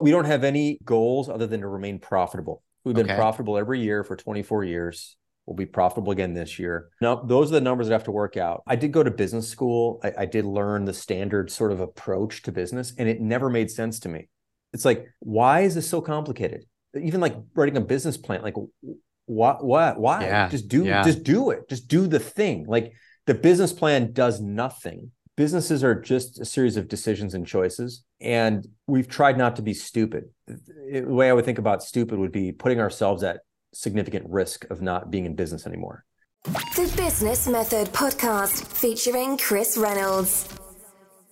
We don't have any goals other than to remain profitable. We've been Okay. profitable every year for 24 years. We'll be profitable again this year. Now, those are the numbers that have to work out. I did go to business school. I, I did learn the standard sort of approach to business, and it never made sense to me. It's like, why is this so complicated? Even like writing a business plan, like what, what, why? Yeah, Just do, yeah. just do it. Just do the thing. Like the business plan does nothing. Businesses are just a series of decisions and choices. And we've tried not to be stupid. The way I would think about stupid would be putting ourselves at significant risk of not being in business anymore. The Business Method Podcast featuring Chris Reynolds.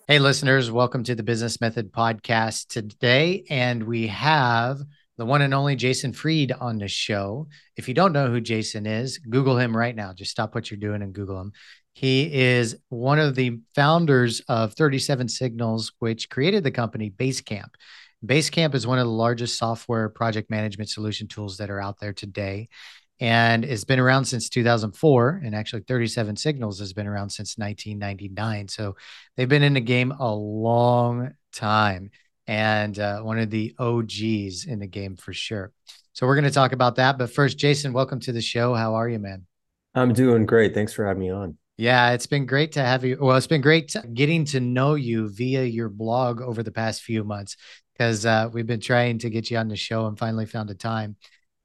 Hey, listeners, welcome to the Business Method Podcast today. And we have the one and only Jason Fried on the show. If you don't know who Jason is, Google him right now. Just stop what you're doing and Google him. He is one of the founders of 37 Signals, which created the company Basecamp. Basecamp is one of the largest software project management solution tools that are out there today. And it's been around since 2004. And actually, 37 Signals has been around since 1999. So they've been in the game a long time and uh, one of the OGs in the game for sure. So we're going to talk about that. But first, Jason, welcome to the show. How are you, man? I'm doing great. Thanks for having me on. Yeah, it's been great to have you. Well, it's been great getting to know you via your blog over the past few months because uh, we've been trying to get you on the show and finally found a time.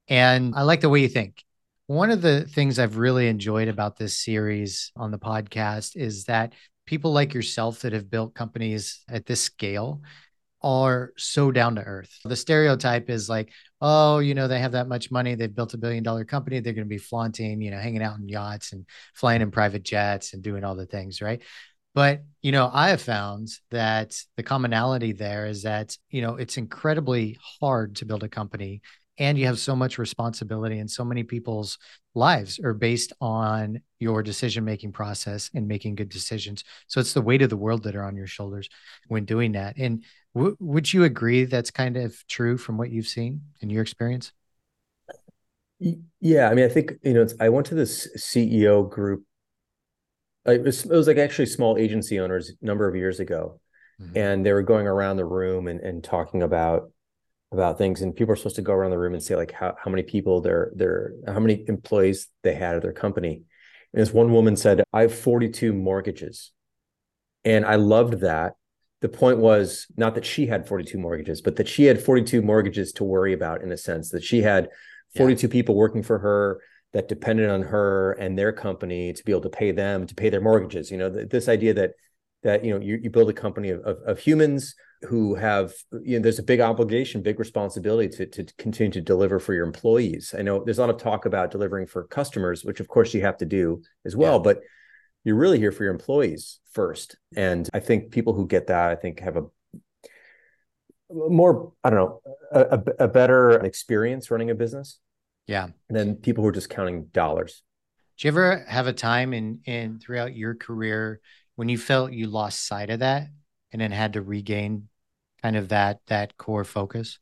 And I like the way you think. One of the things I've really enjoyed about this series on the podcast is that people like yourself that have built companies at this scale are so down to earth. The stereotype is like, oh, you know, they have that much money, they've built a billion dollar company, they're going to be flaunting, you know, hanging out in yachts and flying in private jets and doing all the things, right? But, you know, I have found that the commonality there is that, you know, it's incredibly hard to build a company and you have so much responsibility and so many people's lives are based on your decision making process and making good decisions so it's the weight of the world that are on your shoulders when doing that and w- would you agree that's kind of true from what you've seen in your experience Yeah, I mean, I think you know, it's, I went to this CEO group. It was, it was like actually small agency owners a number of years ago, Mhm. and they were going around the room and, and talking about about things. And people are supposed to go around the room and say like how how many people their their how many employees they had at their company. And this one woman said, "I have 42 mortgages," and I loved that. The point was not that she had 42 mortgages, but that she had 42 mortgages to worry about in a sense that she had Yeah. 42 people working for her that depended on her and their company to be able to pay them to pay their mortgages you know th- this idea that that you know you, you build a company of, of, of humans who have you know there's a big obligation big responsibility to, to continue to deliver for your employees. I know there's a lot of talk about delivering for customers which of course you have to do as well Yeah. but you're really here for your employees first. And i think people who get that i think have a more i don't know a, a, a better experience running a business yeah. than people who are just counting dollars. Do you ever have a time in in throughout your career when you felt you lost sight of that and then had to regain kind of that that core focus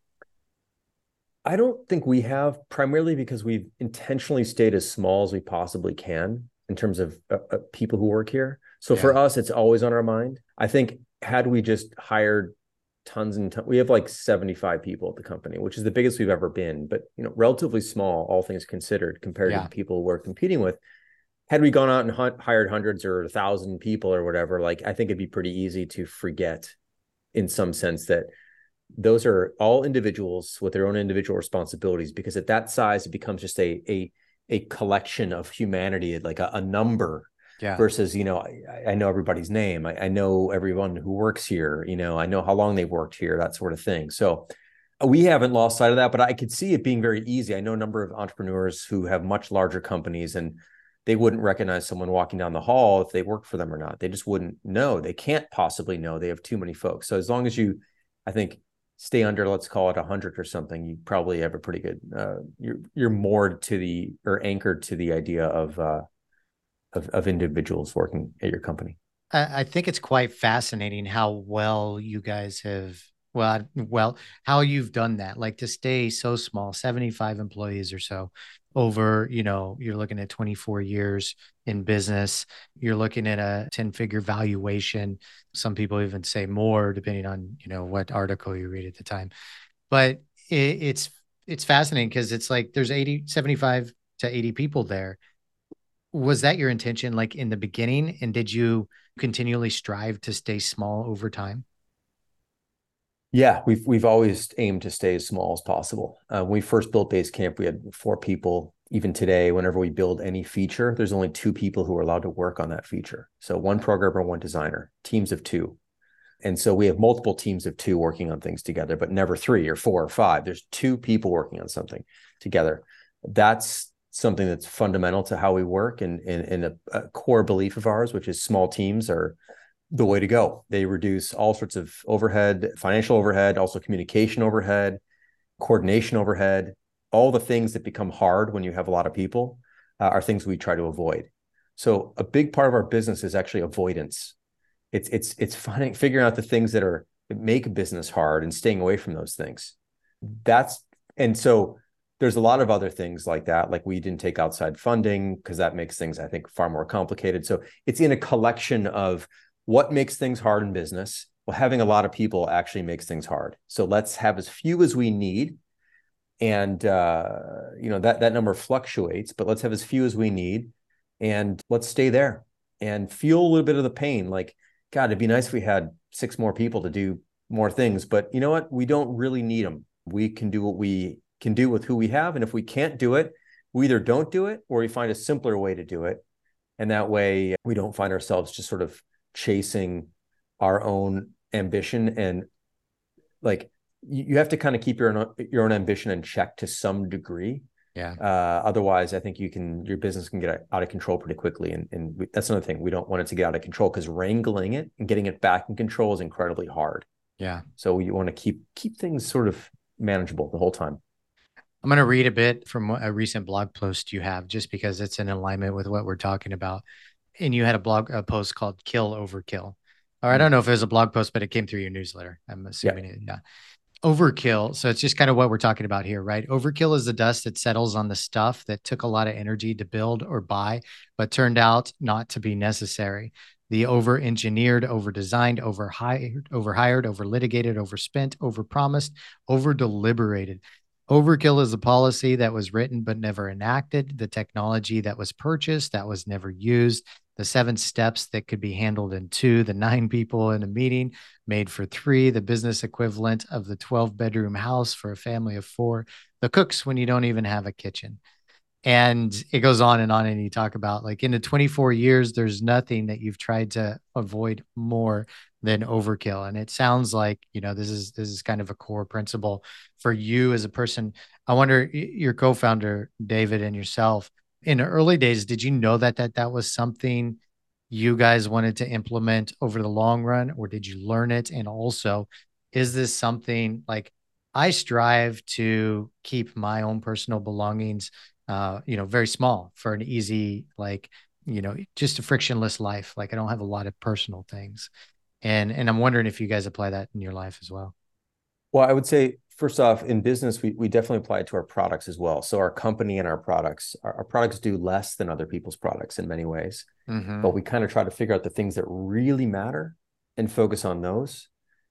I don't think we have, primarily because we've intentionally stayed as small as we possibly can in terms of uh, uh, people who work here. So for us, it's always on our mind. I think had we just hired tons and tons, we have like 75 people at the company, which is the biggest we've ever been, but you know, relatively small, all things considered, compared Yeah. to the people we're competing with. Had we gone out and hunt, hired hundreds or a thousand people or whatever, like I think it'd be pretty easy to forget in some sense that those are all individuals with their own individual responsibilities because at that size it becomes just a a a collection of humanity like a, a number yeah. versus you know I, I know everybody's name. I, I know everyone who works here you know i know how long they've worked here that sort of thing. So uh, we haven't lost sight of that but i could see it being very easy. I know a number of entrepreneurs who have much larger companies and they wouldn't recognize someone walking down the hall if they worked for them or not. They just wouldn't know. They can't possibly know. They have too many folks. So as long as you i think stay under let's call it 100 or something you probably have a pretty good uh, you're you're moored to the or anchored to the idea of uh of, of individuals working at your company. I think it's quite fascinating how well you guys have well well how you've done that like to stay so small 75 employees or so over you know you're looking at 24 years in business you're looking at a 10 figure valuation some people even say more depending on you know what article you read at the time. But it, it's it's fascinating because it's like there's 80 75 to 80 people there. Was that your intention like in the beginning? And did you continually strive to stay small over time yeah we've we've always aimed to stay as small as possible. Uh, when we first built basecamp we had four people even today. Whenever we build any feature there's only two people who are allowed to work on that feature. So one programmer one designer teams of two. And so we have multiple teams of two working on things together but never three or four or five. There's two people working on something together. That's something that's fundamental to how we work and, and, and a, a, core belief of ours, which is small teams are the way to go. They reduce all sorts of overhead, financial overhead, also communication overhead, coordination overhead, all the things that become hard when you have a lot of people uh, are things we try to avoid. So a big part of our business is actually avoidance. It's it's it's finding figuring out the things that are that make business hard and staying away from those things. That's and so there's a lot of other things like that like we didn't take outside funding because that makes things i think far more complicated so it's in a collection of what makes things hard in business? Well having a lot of people actually makes things hard. So let's have as few as we need. And uh, you know that that number fluctuates but let's have as few as we need and let's stay there and feel a little bit of the pain. Like god it'd be nice if we had six more people to do more things but you know what? We don't really need them we can do what we can do with who we have. And if we can't do it, we either don't do it or we find a simpler way to do it. And that way we don't find ourselves just sort of chasing our own ambition and like you have to kind of keep your own your own ambition in check to some degree. Yeah. Uh, otherwise, I think you can your business can get out of control pretty quickly, and and we, that's another thing. We don't want it to get out of control because wrangling it and getting it back in control is incredibly hard. Yeah. So you want to keep keep things sort of manageable the whole time. I'm going to read a bit from a recent blog post you have just because it's in alignment with what we're talking about. And you had a blog a post called Kill Overkill. Or I mm-hmm. don't know if it was a blog post, but it came through your newsletter. I'm assuming yeah. it. Yeah. Overkill. So it's just kind of what we're talking about here, right? Overkill is the dust that settles on the stuff that took a lot of energy to build or buy, but turned out not to be necessary. The over engineered, over designed, over hired, over hired, over litigated, overspent, over promised, over deliberated. Overkill is a policy that was written but never enacted, the technology that was purchased that was never used, the seven steps that could be handled in two, the nine people in a meeting made for three, the business equivalent of the 12 bedroom house for a family of four, the cooks when you don't even have a kitchen. And it goes on and on. And you talk about like in the 24 years, there's nothing that you've tried to avoid more than overkill and it sounds like you know this is this is kind of a core principle for you as a person i wonder your co-founder david and yourself in the early days did you know that that that was something you guys wanted to implement over the long run or did you learn it? And also is this something like i strive to keep my own personal belongings uh you know very small for an easy like you know just a frictionless life. Like i don't have a lot of personal things. And and i'm wondering if you guys apply that in your life as well. Well i would say first off in business we, we definitely apply it to our products as well. So our company and our products our, our products do less than other people's products in many ways mm-hmm. but we kind of try to figure out the things that really matter and focus on those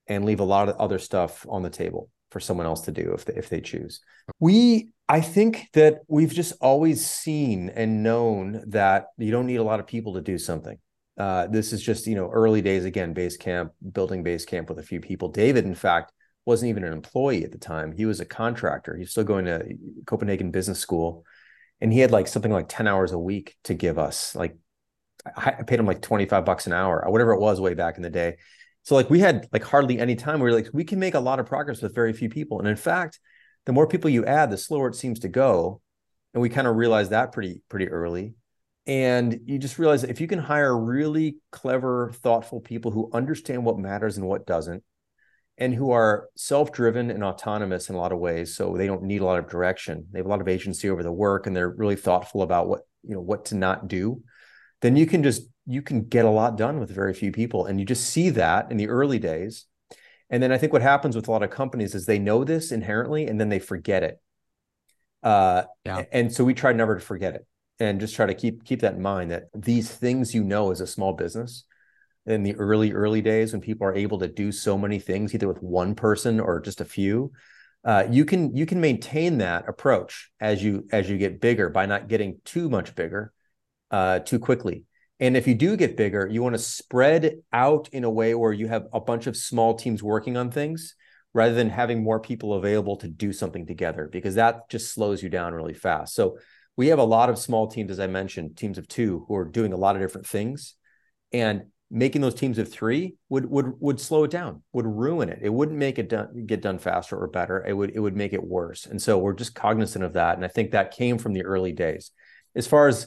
and leave a lot of other stuff on the table for someone else to do if they, if they choose. We i think that we've just always seen and known that you don't need a lot of people to do something. Uh, this is just you know early days again Basecamp building Basecamp with a few people. David in fact wasn't even an employee at the time. He was a contractor. He's still going to copenhagen business school. And he had like something like 10 hours a week to give us. Like i paid him like 25 bucks an hour or whatever it was way back in the day. So like we had like hardly any time. We were like we can make a lot of progress with very few people. And in fact the more people you add the slower it seems to go. And we kind of realized that pretty pretty early. And you just realize that if you can hire really clever, thoughtful people who understand what matters and what doesn't, and who are self-driven and autonomous in a lot of ways, so they don't need a lot of direction. They have a lot of agency over the work, and they're really thoughtful about what you know what to not do. Then you can just you can get a lot done with very few people, and you just see that in the early days. And then I think what happens with a lot of companies is they know this inherently, and then they forget it. Uh, yeah. And so we try never to forget it and just try to keep keep that in mind that these things you know as a small business in the early early days when people are able to do so many things either with one person or just a few uh, you can you can maintain that approach as you as you get bigger by not getting too much bigger uh, too quickly. And if you do get bigger, you want to spread out in a way where you have a bunch of small teams working on things rather than having more people available to do something together because that just slows you down really fast. So we have a lot of small teams, as I mentioned, teams of two who are doing a lot of different things. And making those teams of three would would would slow it down, would ruin it. It wouldn't make it done, get done faster or better. It would it would make it worse. And so we're just cognizant of that. And I think that came from the early days. As far as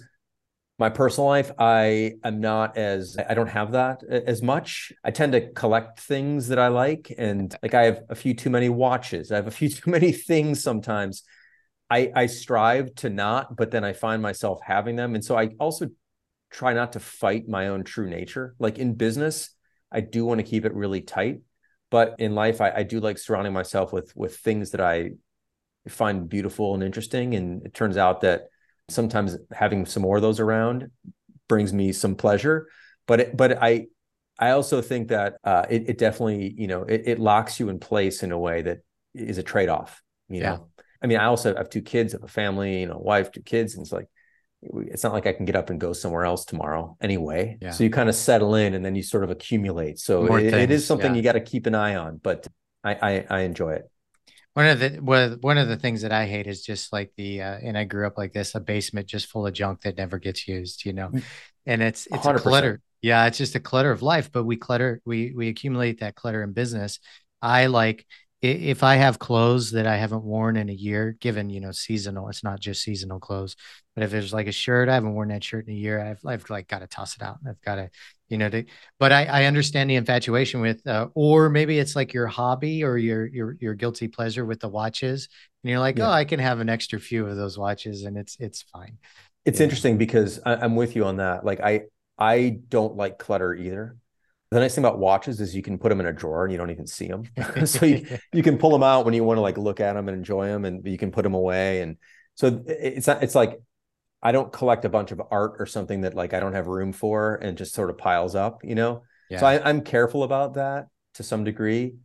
my personal life, I am not as I don't have that uh, as much. I tend to collect things that I like, and like I have a few too many watches. I have a few too many things sometimes. I I strive to not, but then I find myself having them, and so I also try not to fight my own true nature. Like in business, I do want to keep it really tight, but in life, I, I do like surrounding myself with with things that I find beautiful and interesting. And it turns out that sometimes having some more of those around brings me some pleasure. But it, but I I also think that uh, it, it definitely you know it, it locks you in place in a way that is a trade off. You know, yeah. I mean, I also have two kids, have a family, you know, wife, two kids, and it's like it's not like I can get up and go somewhere else tomorrow anyway. Yeah. So you kind of settle in and then you sort of accumulate. So it, it is something yeah. you got to keep an eye on, but I, I, I enjoy it. One of the one of the things that I hate is just like the uh, and I grew up like this a basement just full of junk that never gets used, you know, mm. and it's it's 100%. a clutter. Yeah, it's just a clutter of life. But we clutter we we accumulate that clutter in business. I like if I have clothes that I haven't worn in a year, given you know seasonal, it's not just seasonal clothes. But if there's like a shirt, I haven't worn that shirt in a year. I've I've like got to toss it out. I've got to, you know, to, but I, I understand the infatuation with, uh, or maybe it's like your hobby or your your your guilty pleasure with the watches, and you're like, yeah. oh, I can have an extra few of those watches, and it's it's fine. It's yeah. interesting because I, I'm with you on that. Like I I don't like clutter either. The nice thing about watches is you can put them in a drawer and you don't even see them. so you, you can pull them out when you want to like look at them and enjoy them and you can put them away. And so it's not, it's like, I don't collect a bunch of art or something that like I don't have room for and just sort of piles up, you know? Yeah. So I, I'm careful about that to some degree.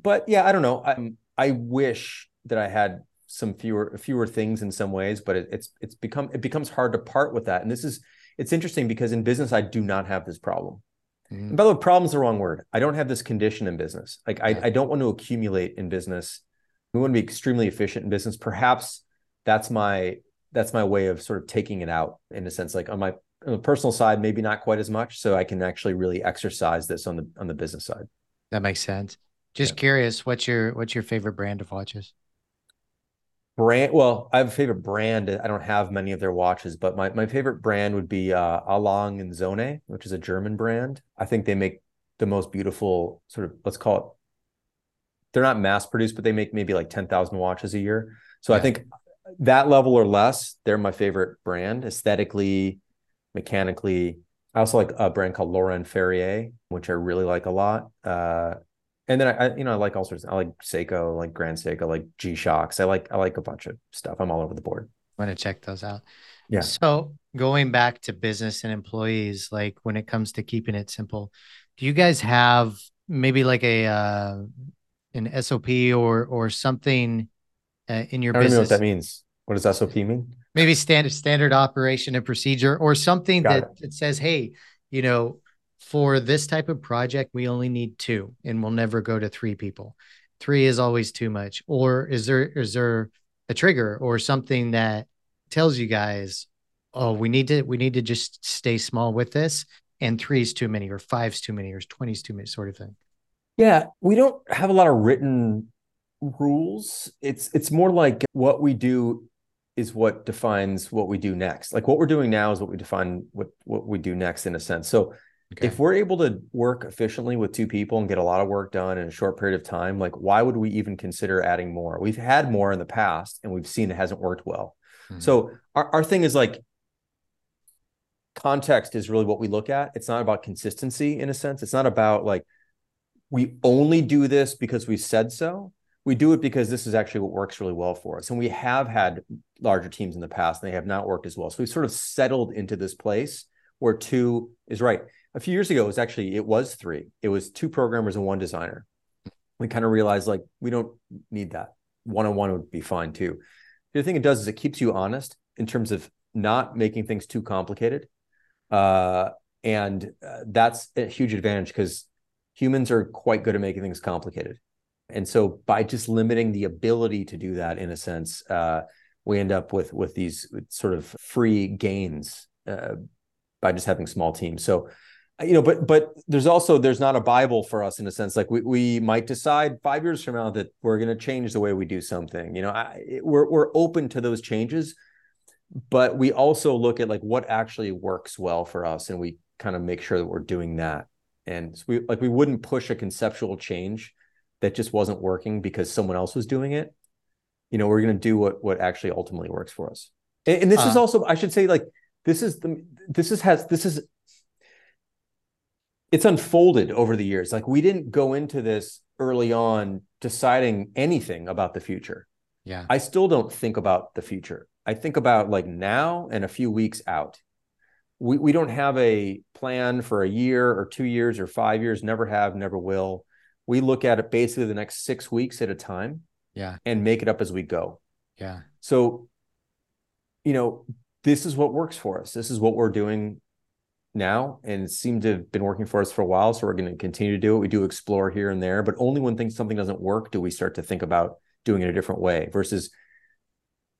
But yeah, I don't know. I I wish that I had some fewer fewer things in some ways, but it, it's it's become it becomes hard to part with that. And this is it's interesting because in business I do not have this problem. Mm-hmm. By the way, problem's the wrong word. I don't have this condition in business. Like I, I don't want to accumulate in business. We want to be extremely efficient in business. Perhaps that's my that's my way of sort of taking it out in a sense. Like on my on the personal side, maybe not quite as much. So I can actually really exercise this on the on the business side. That makes sense. Just yeah. curious, what's your what's your favorite brand of watches? Brand well i have a favorite brand i don't have many of their watches but my, my favorite brand would be uh A. Lange and Söhne which is a german brand i think they make the most beautiful sort of let's call it they're not mass produced but they make maybe like 10,000 watches a year so yeah. i think that level or less they're my favorite brand aesthetically mechanically i also like a brand called Laurent Ferrier which i really like a lot uh and then I, you know, I like all sorts. Of, I like Seiko, like Grand Seiko, like G Shocks. I like, I like a bunch of stuff. I'm all over the board. I'm gonna check those out. Yeah. So going back to business and employees, like when it comes to keeping it simple, do you guys have maybe like a uh, an SOP or or something uh, in your business? I don't business? know what that means. What does SOP mean? Maybe standard standard operation and procedure, or something Got that, that says, "Hey, you know, for this type of project, we only need two and we'll never go to three people. Three is always too much. Or is there is there a trigger or something that tells you guys, oh, we need to we need to just stay small with this, and three is too many, or five is too many, or twenty is too many, sort of thing. Yeah, we don't have a lot of written rules. It's it's more like what we do is what defines what we do next. Like what we're doing now is what we define what what we do next in a sense. So Okay. If we're able to work efficiently with two people and get a lot of work done in a short period of time, like why would we even consider adding more? We've had more in the past and we've seen it hasn't worked well. Mm-hmm. So our, our thing is like context is really what we look at. It's not about consistency in a sense. It's not about like we only do this because we said so. We do it because this is actually what works really well for us. And we have had larger teams in the past and they have not worked as well. So we've sort of settled into this place where two is right a few years ago, it was actually it was three. It was two programmers and one designer. We kind of realized like we don't need that. one on one would be fine too. The other thing it does is it keeps you honest in terms of not making things too complicated. Uh, and uh, that's a huge advantage because humans are quite good at making things complicated. And so by just limiting the ability to do that in a sense, uh, we end up with with these sort of free gains uh, by just having small teams. So you know but but there's also there's not a bible for us in a sense like we, we might decide five years from now that we're going to change the way we do something you know I, we're, we're open to those changes but we also look at like what actually works well for us and we kind of make sure that we're doing that. And so we like we wouldn't push a conceptual change that just wasn't working because someone else was doing it. You know we're going to do what what actually ultimately works for us. And, and this uh, is also i should say like this is the this is has this is it's unfolded over the years. Like we didn't go into this early on deciding anything about the future. Yeah. I still don't think about the future. I think about like now and a few weeks out. We, we don't have a plan for a year or two years or five years never have never will. We look at it basically the next six weeks at a time yeah. and make it up as we go. Yeah. So you know this is what works for us. This is what we're doing now and seem to have been working for us for a while so we're going to continue to do it. We do explore here and there but only when things something doesn't work do we start to think about doing it a different way versus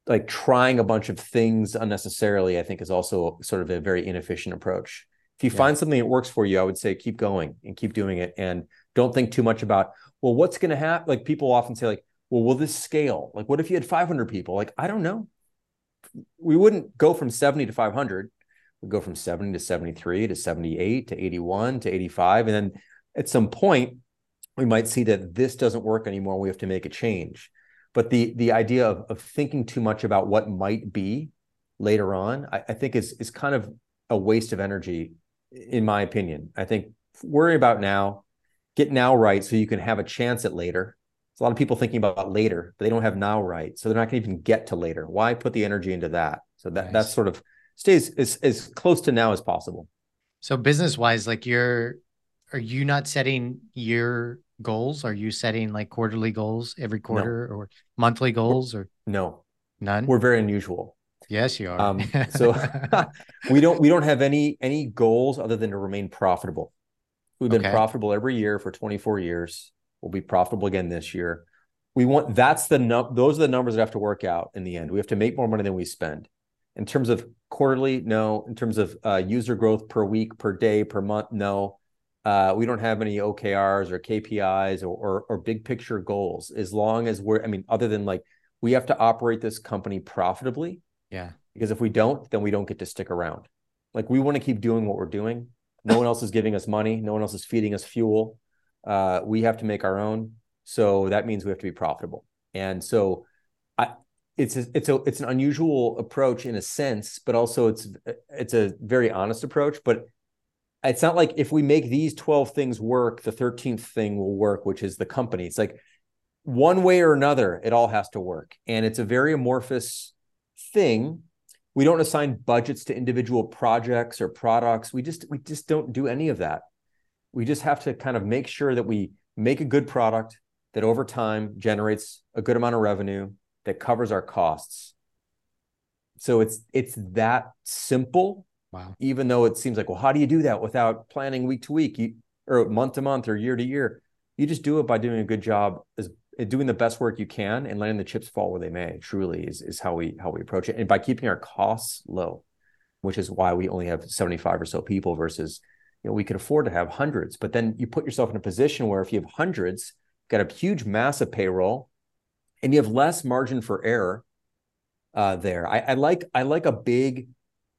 like trying a bunch of things unnecessarily i think is also sort of a very inefficient approach. If you yeah. find something that works for you i would say keep going and keep doing it and don't think too much about well what's going to happen like people often say like well will this scale? Like what if you had 500 people? Like i don't know. We wouldn't go from 70 to 500 we go from 70 to 73 to 78 to 81 to 85 and then at some point we might see that this doesn't work anymore we have to make a change. But the the idea of, of thinking too much about what might be later on I, I think is is kind of a waste of energy in my opinion. I think worry about now get now right so you can have a chance at later. There's a lot of people thinking about later but they don't have now right. So they're not going to even get to later. Why put the energy into that? So that nice. that's sort of stays as, as close to now as possible. So business wise, like you're, are you not setting year goals? Are you setting like quarterly goals every quarter no. or monthly goals or no, none? We're very unusual. Yes, you are. Um, so we don't we don't have any any goals other than to remain profitable. We've been okay. profitable every year for 24 years. We'll be profitable again this year. We want that's the num those are the numbers that have to work out in the end. We have to make more money than we spend. In terms of quarterly, no. In terms of uh, user growth per week, per day, per month, no. Uh, we don't have any OKRs or KPIs or, or, or big picture goals. As long as we're, I mean, other than like we have to operate this company profitably. Yeah. Because if we don't, then we don't get to stick around. Like we want to keep doing what we're doing. No one else is giving us money. No one else is feeding us fuel. Uh, we have to make our own. So that means we have to be profitable. And so it's a, it's a it's an unusual approach in a sense, but also it's it's a very honest approach. But it's not like if we make these twelve things work, the thirteenth thing will work, which is the company. It's like one way or another, it all has to work, and it's a very amorphous thing. We don't assign budgets to individual projects or products. We just we just don't do any of that. We just have to kind of make sure that we make a good product that over time generates a good amount of revenue that covers our costs. So it's it's that simple. Wow. Even though it seems like, well, how do you do that without planning week to week, you, or month to month, or year to year? You just do it by doing a good job, as doing the best work you can, and letting the chips fall where they may. Truly, is is how we how we approach it, and by keeping our costs low, which is why we only have seventy five or so people versus, you know, we could afford to have hundreds. But then you put yourself in a position where if you have hundreds, got a huge massive payroll, and you have less margin for error uh, there. I, I like I like a big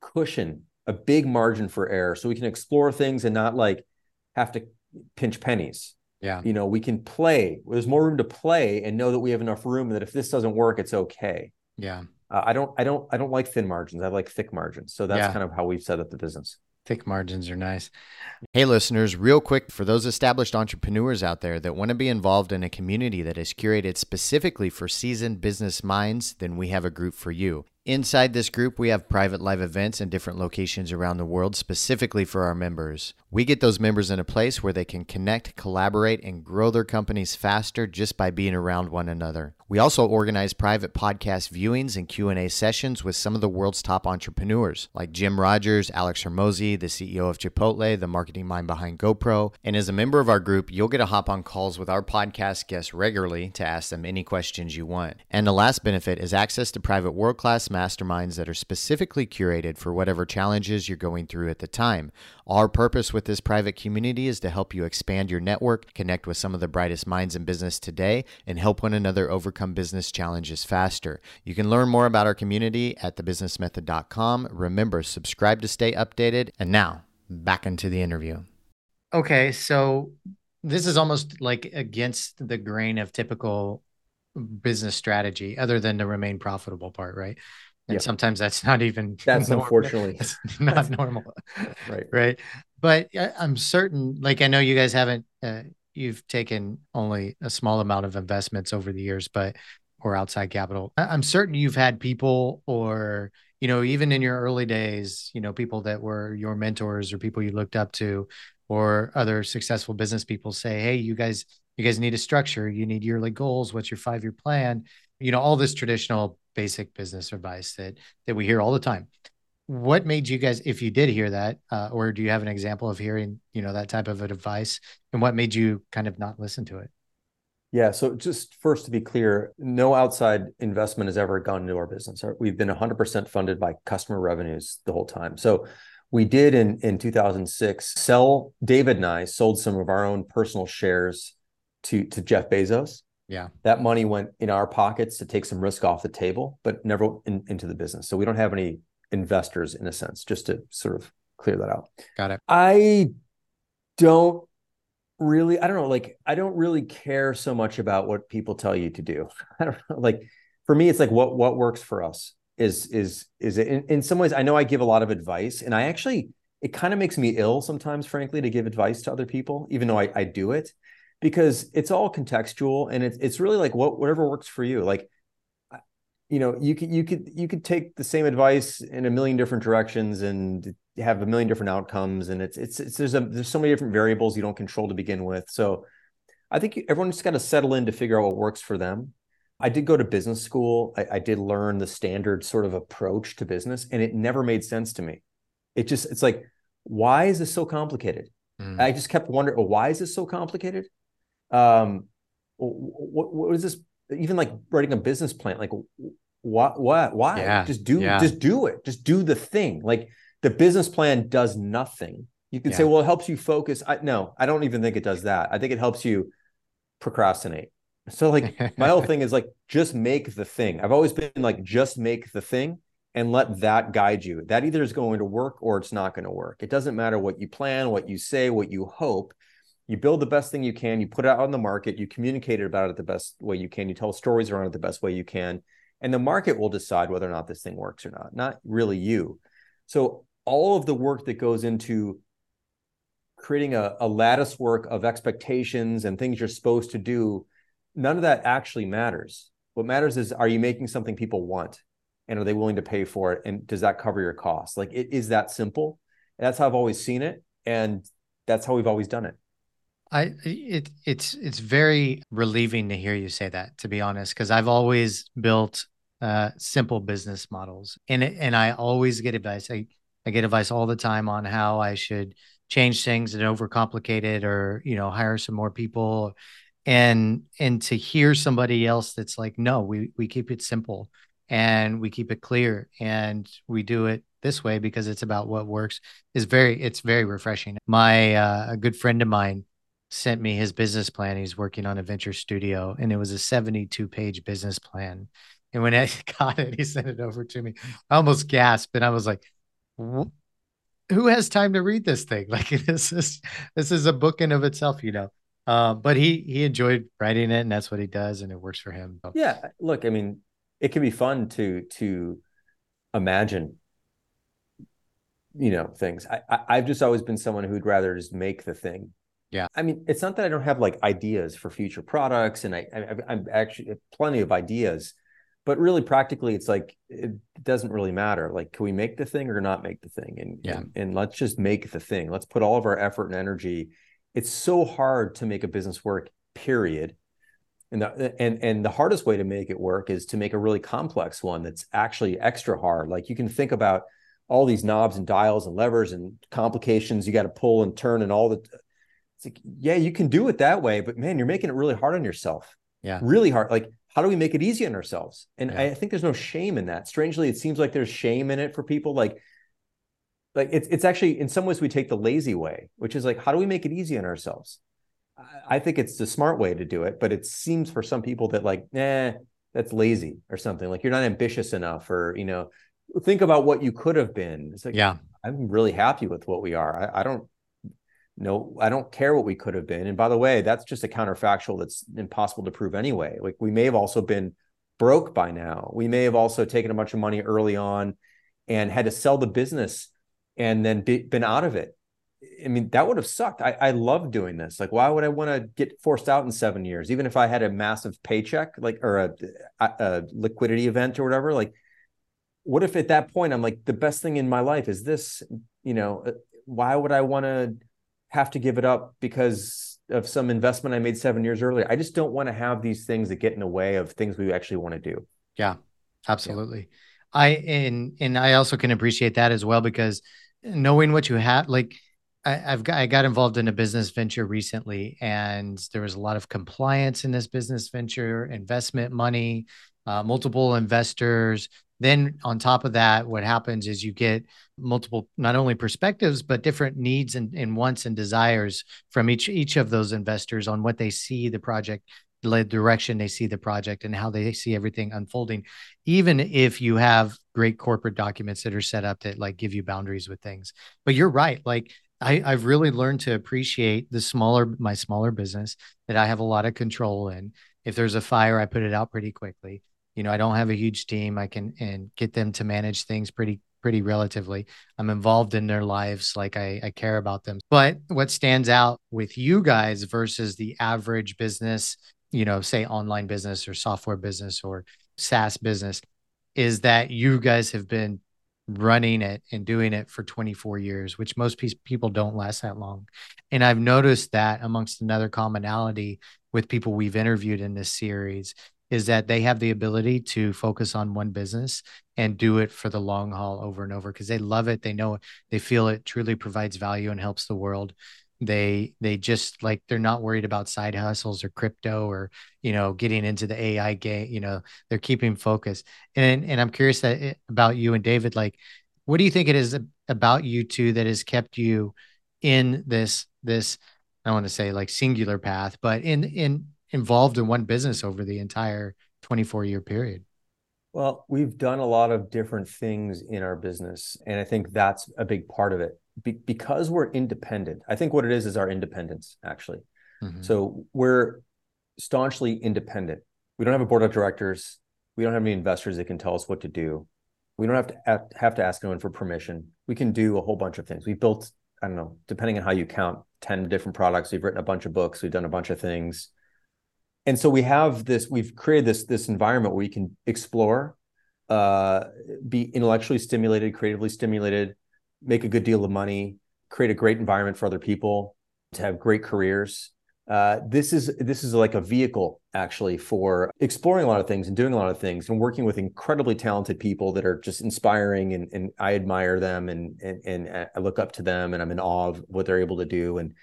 cushion, a big margin for error, so we can explore things and not like have to pinch pennies. Yeah, you know, we can play. There's more room to play, and know that we have enough room that if this doesn't work, it's okay. Yeah, uh, I don't, I don't, I don't like thin margins. I like thick margins. So that's yeah. kind of how we've set up the business. Thick margins are nice. Hey, listeners, real quick for those established entrepreneurs out there that want to be involved in a community that is curated specifically for seasoned business minds, then we have a group for you. Inside this group, we have private live events in different locations around the world specifically for our members. We get those members in a place where they can connect, collaborate, and grow their companies faster just by being around one another. We also organize private podcast viewings and Q&A sessions with some of the world's top entrepreneurs, like Jim Rogers, Alex Hormozi, the CEO of Chipotle, the marketing mind behind GoPro. And as a member of our group, you'll get to hop on calls with our podcast guests regularly to ask them any questions you want. And the last benefit is access to private world-class masterminds that are specifically curated for whatever challenges you're going through at the time. Our purpose with this private community is to help you expand your network, connect with some of the brightest minds in business today, and help one another overcome business challenges faster. You can learn more about our community at thebusinessmethod.com. Remember, subscribe to stay updated. And now, back into the interview. Okay, so this is almost like against the grain of typical business strategy, other than the remain profitable part, right? And yep. sometimes that's not even that's normal. unfortunately. That's not normal. right. Right. But i'm certain like i know you guys haven't uh, you've taken only a small amount of investments over the years but or outside capital. I'm certain you've had people or you know even in your early days you know people that were your mentors or people you looked up to or other successful business people say hey you guys you guys need a structure. You need yearly goals. What's your five year plan you know all this traditional basic business advice that that we hear all the time. What made you guys if you did hear that uh, or do you have an example of hearing you know that type of advice and what made you kind of not listen to it? Yeah so just first to be clear no outside investment has ever gone into our business. We've been 100% funded by customer revenues the whole time. So we did in in 2006 sell david and i sold some of our own personal shares to to jeff bezos yeah. That money went in our pockets to take some risk off the table, but never in, into the business. So we don't have any investors in a sense, just to sort of clear that out. Got it. I don't really, I don't know, like, I don't really care so much about what people tell you to do. I don't know. Like, for me, it's like what what works for us is is is it in, in some ways I know I give a lot of advice and I actually it kind of makes me ill sometimes, frankly, to give advice to other people, even though I, I do it because it's all contextual and it's it's really like what whatever works for you. Like you know, you could you could you could take the same advice in a million different directions and have a million different outcomes and it's it's, it's there's a there's so many different variables you don't control to begin with. So I think everyone's just got to settle in to figure out what works for them. I did go to business school. I, I, did learn the standard sort of approach to business, and it never made sense to me. It just, it's like, why is this so complicated? Mm. I just kept wondering, well, why is this so complicated? Um what, what is this even like writing a business plan like what what why yeah, just do yeah. just do it. Just do the thing. Like the business plan does nothing. You can yeah. say well it helps you focus. I no i don't even think it does that. I think it helps you procrastinate. So like my whole thing is like just make the thing. I've always been like just make the thing and let that guide you. That either is going to work or it's not going to work. It doesn't matter what you plan what you say what you hope you build the best thing you can you put it out on the market you communicate about it the best way you can you tell stories around it the best way you can and the market will decide whether or not this thing works or not not really you. So all of the work that goes into creating a, a lattice work of expectations and things you're supposed to do none of that actually matters. What matters is are you making something people want? And are they willing to pay for it? And does that cover your costs? Like it is that simple. And that's how i've always seen it and that's how we've always done it I it it's it's very relieving to hear you say that to be honest because I've always built uh, simple business models and it, and I always get advice. I I get advice all the time on how I should change things and overcomplicate it or you know hire some more people and and to hear somebody else that's like no we we keep it simple and we keep it clear and we do it this way because it's about what works is very it's very refreshing. My uh, a good friend of mine sent me his business plan. He's working on a venture studio, and it was a 72 page business plan. And when I got it, he sent it over to me. I almost gasped, and I was like, "Who has time to read this thing? Like this is this is a book in of itself, you know." Um, but he he enjoyed writing it, and that's what he does, and it works for him. Yeah, look, I mean, it can be fun to to imagine you know things I, I have just always been someone who'd rather just make the thing yeah. I mean, it's not that I don't have like ideas for future products and I, I I'm actually plenty of ideas, but really practically it's like it doesn't really matter. Like can we make the thing or not make the thing? And yeah. and, and let's just make the thing. Let's put all of our effort and energy. It's so hard to make a business work period. And the and and the hardest way to make it work is to make a really complex one that's actually extra hard. Like you can think about all these knobs and dials and levers and complications you got to pull and turn and all the it's like yeah you can do it that way but man you're making it really hard on yourself. Yeah. Really hard. Like how do we make it easy on ourselves? And Yeah. i think there's no shame in that. Strangely it seems like there's shame in it for people. Like like it's it's actually in some ways we take the lazy way which is like how do we make it easy on ourselves? I- think it's the smart way to do it but it seems for some people that like nah that's lazy or something. Like you're not ambitious enough or you know think about what you could have been. It's like yeah. I'm really happy with what we are. I, I don't know. I don't care what we could have been. And by the way, that's just a counterfactual that's impossible to prove anyway. Like we may have also been broke by now. We may have also taken a bunch of money early on and had to sell the business and then be, been out of it. I mean, that would have sucked. I, I love doing this. Like, why would I want to get forced out in seven years, even if I had a massive paycheck, like or a, a, a liquidity event or whatever? Like, what if at that point I'm like, the best thing in my life is this? You know, uh, why would I want to have to give it up because of some investment I made seven years earlier? I just don't want to have these things that get in the way of things we actually want to do. Yeah, absolutely i and and i also can appreciate that as well because knowing what you have like I, i've got i got involved in a business venture recently and there was a lot of compliance in this business venture investment money uh, multiple investors then on top of that what happens is you get multiple not only perspectives but different needs and, and wants and desires from each each of those investors on what they see the project the direction they see the project and how they see everything unfolding even if you have great corporate documents that are set up that like give you boundaries with things but you're right like I, I've really learned to appreciate the smaller my smaller business that I have a lot of control in. If there's a fire, I put it out pretty quickly. You know, I don't have a huge team. I can and get them to manage things pretty pretty relatively. I'm involved in their lives, like I, I care about them. But what stands out with you guys versus the average business, you know, say online business or software business or SaaS business, is that you guys have been running it and doing it for 24 years, which most pe- people don't last that long. And I've noticed that amongst another commonality with people we've interviewed in this series is that they have the ability to focus on one business and do it for the long haul over and over because they love it. They know it, they feel it truly provides value and helps the world. They they just like they're not worried about side hustles or crypto or you know getting into the AI game. You know they're keeping focus. And and I'm curious that eh, about you and David. Like, what do you think it is about you two that has kept you in this this I want to say like singular path, but in in involved in one business over the entire 24 year period? Well, we've done a lot of different things in our business, and I think that's a big part of it. Be- because we're independent, I think what it is is our independence, actually. Mhm. So we're staunchly independent. We don't have a board of directors. We don't have any investors that can tell us what to do. We don't have to act, have to ask anyone for permission. We can do a whole bunch of things. We've built, I don't know, depending on how you count, 10 different products. We've written a bunch of books. We've done a bunch of things. And so we have this, we've created this, this environment where you can explore, uh, be intellectually stimulated, creatively stimulated, make a good deal of money, create a great environment for other people to have great careers. Uh, this is this is like a vehicle actually for exploring a lot of things and doing a lot of things and working with incredibly talented people that are just inspiring and, and I admire them and, and and I look up to them and I'm in awe of what they're able to do and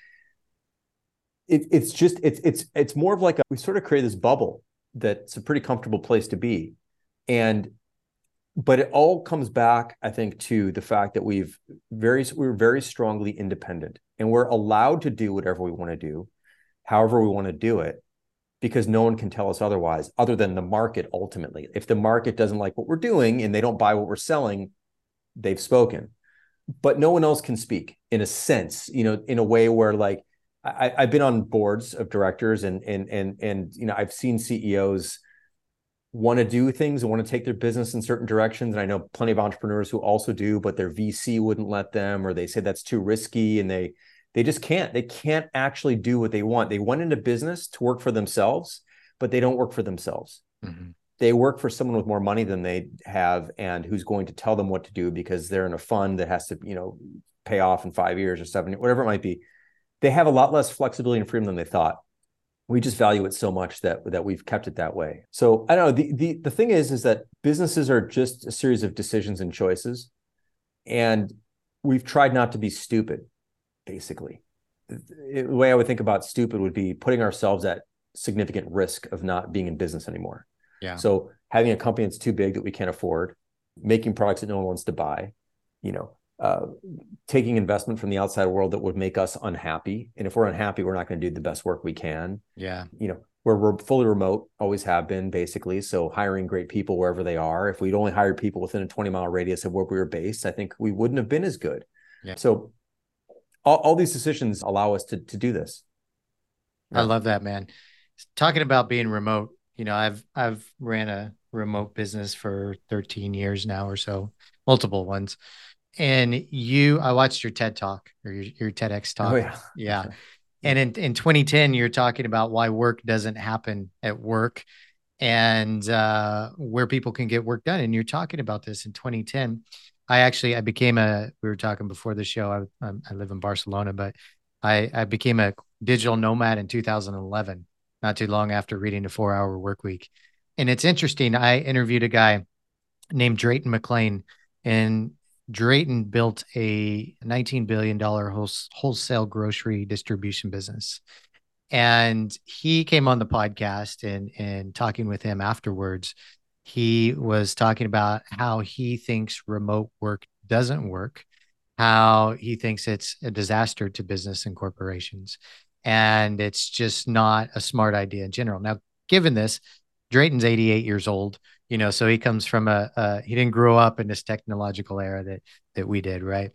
it, it's just it's it's it's more of like a, we sort of create this bubble that's a pretty comfortable place to be. And but it all comes back i think to the fact that we've very we're very strongly independent and we're allowed to do whatever we want to do however we want to do it because no one can tell us otherwise other than the market ultimately. If the market doesn't like what we're doing and they don't buy what we're selling they've spoken. But no one else can speak in a sense you know in a way where like I, i've been on boards of directors and and and and you know i've seen ceos want to do things and want to take their business in certain directions. And i know plenty of entrepreneurs who also do but their vc wouldn't let them or they say that's too risky and they they just can't. They can't actually do what they want. They went into business to work for themselves but they don't work for themselves. Mhm. they work for someone with more money than they have and who's going to tell them what to do because they're in a fund that has to you know pay off in five years or seven whatever it might be they have a lot less flexibility and freedom than they thought. We just value it so much that that we've kept it that way. So i don't know the the, the thing is is that businesses are just a series of decisions and choices and we've tried not to be stupid basically. The way i would think about stupid would be putting ourselves at significant risk of not being in business anymore. Yeah. so having a company that's too big that we can't afford making products that no one wants to buy you know uh, taking investment from the outside world that would make us unhappy and if we're unhappy we're not going to do the best work we can Yeah. you know we're, we're fully remote always have been basically so hiring great people wherever they are if we'd only hired people within a 20 mile radius of where we were based i think we wouldn't have been as good Yeah. so all, all these decisions allow us to to do this I love that, man. Talking about being remote, you know, I've I've ran a remote business for 13 years now or so, multiple ones. And you, I watched your TED talk or your, your TEDx talk. oh yeah Yeah. And in, in 2010, you're talking about why work doesn't happen at work and uh, where people can get work done. And you're talking about this in 2010. I actually, I became a, we were talking before the show, I, I live in Barcelona, but I, I became a digital nomad in 2011, not too long after reading the four hour work week. And it's interesting. I interviewed a guy named Drayton McLane and Drayton built a $19 billion wholesale grocery distribution business. And he came on the podcast and, and talking with him afterwards, he was talking about how he thinks remote work doesn't work, how he thinks it's a disaster to business and corporations. And it's just not a smart idea in general. Now, given this, Drayton's 88 years old you know so he comes from a, a, he didn't grow up in this technological era that that we did right?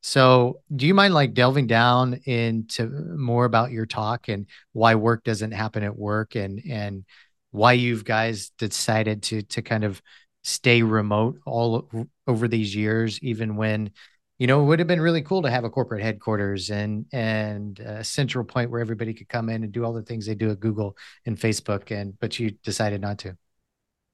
So do you mind like delving down into more about your talk and why work doesn't happen at work and and why you guys decided to to kind of stay remote all over these years even when you know it would have been really cool to have a corporate headquarters and and a central point where everybody could come in and do all the things they do at google and facebook and but you decided not to